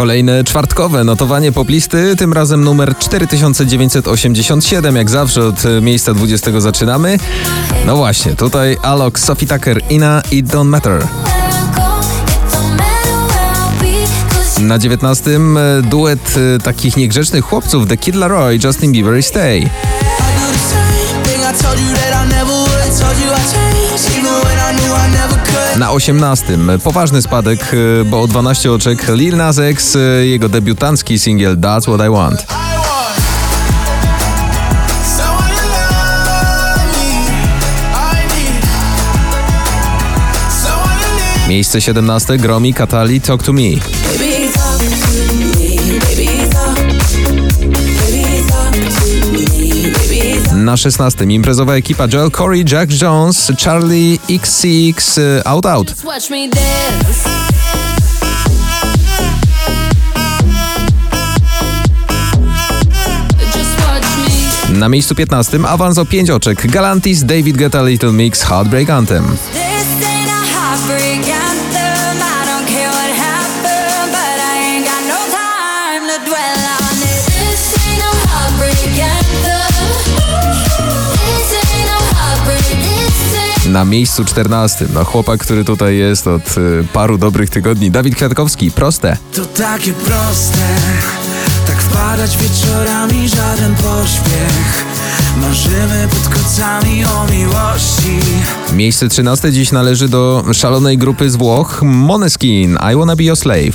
Kolejne czwartkowe notowanie poplisty, tym razem numer 4987. Jak zawsze od miejsca 20 zaczynamy. No właśnie, tutaj Alok, Sophie Tucker, Ina i Don't Matter. Na 19 duet e, takich niegrzecznych chłopców The Kid Laroi, Justin Bieber i Stay. Na 18 poważny spadek, e, bo o 12 oczek Lil Nas X, e, jego debiutancki singiel That's What I Want. Miejsce 17 Gromi Katali Talk to Me. Na 16 imprezowa ekipa Joel Corey, Jack Jones, Charlie XCX y, Out Out. Na miejscu 15 awans o 5 oczek Galantis, David Guetta Little Mix, Heartbreak Anthem. Na miejscu 14. No chłopak, który tutaj jest od y, paru dobrych tygodni. Dawid Kwiatkowski, proste. To takie proste, tak wpadać wieczorami, żaden pośpiech. Marzymy pod kocami o miłości. Miejsce 13 dziś należy do szalonej grupy z Włoch Moneskin. I wanna be your slave.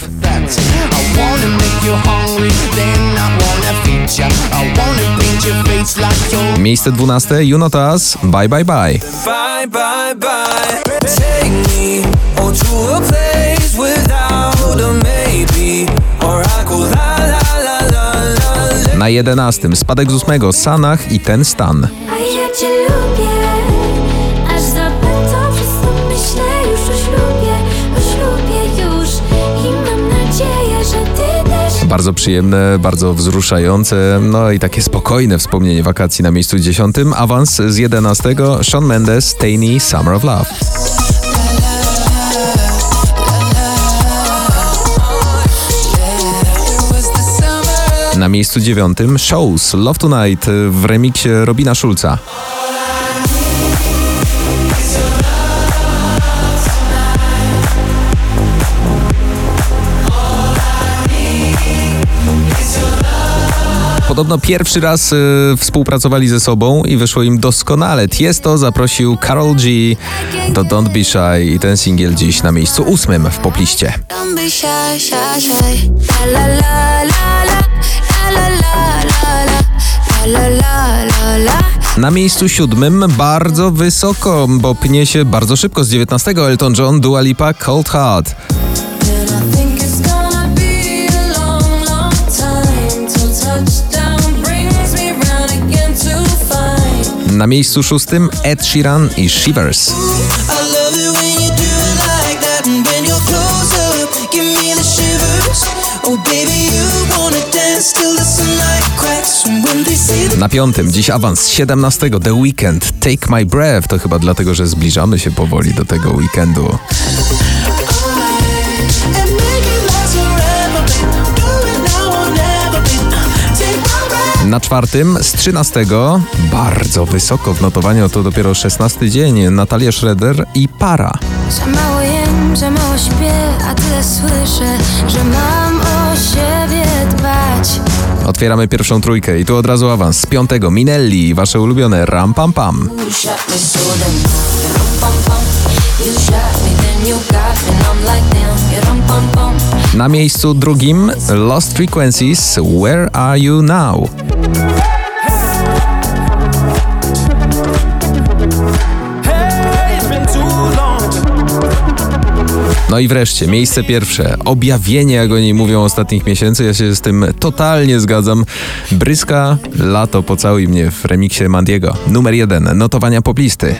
Miejsce 12 You Not Us, Bye Bye Bye. Bye, bye, bye. Take me to a place without a maybe. Or I go la la la la la. Na 11 spadek z 8 Sanach i ten stan. A Bardzo przyjemne, bardzo wzruszające, no i takie spokojne wspomnienie wakacji na miejscu 10. Awans z 11 Shawn Mendes, Tainy, Summer of Love. Na miejscu 9 Shows Love Tonight w remiksie Robina Schulza. Podobno pierwszy raz y, współpracowali ze sobą i wyszło im doskonale. Tiesto zaprosił Karol G do Don't Be Shy i ten singiel dziś na miejscu ósmym w popliście. Na miejscu siódmym bardzo wysoko, bo pnie się bardzo szybko z 19 Elton John, Dua Lipa, Cold Heart. Sunlight cracks. And when they say the Na piątym dziś awans z 17 The Weekend, Take My Breath. To chyba dlatego, że zbliżamy się powoli do tego weekendu. Na czwartym z 13 bardzo wysoko w notowaniu, to dopiero 16 dzień Natalia Schroeder i Para. Za mało jem, za mało śpię, a tyle słyszę, że mam o siebie dbać. Otwieramy pierwszą trójkę i tu od razu awans z piątego Minelli, wasze ulubione Ram Pam Pam. Na miejscu drugim Lost Frequencies, Where Are You Now? No i wreszcie, miejsce pierwsze, objawienie, jak o niej mówią ostatnich miesięcy, ja się z tym totalnie zgadzam. Bryska, lato, pocałuj mnie w remiksie Mandiego. Numer jeden, notowania poplisty.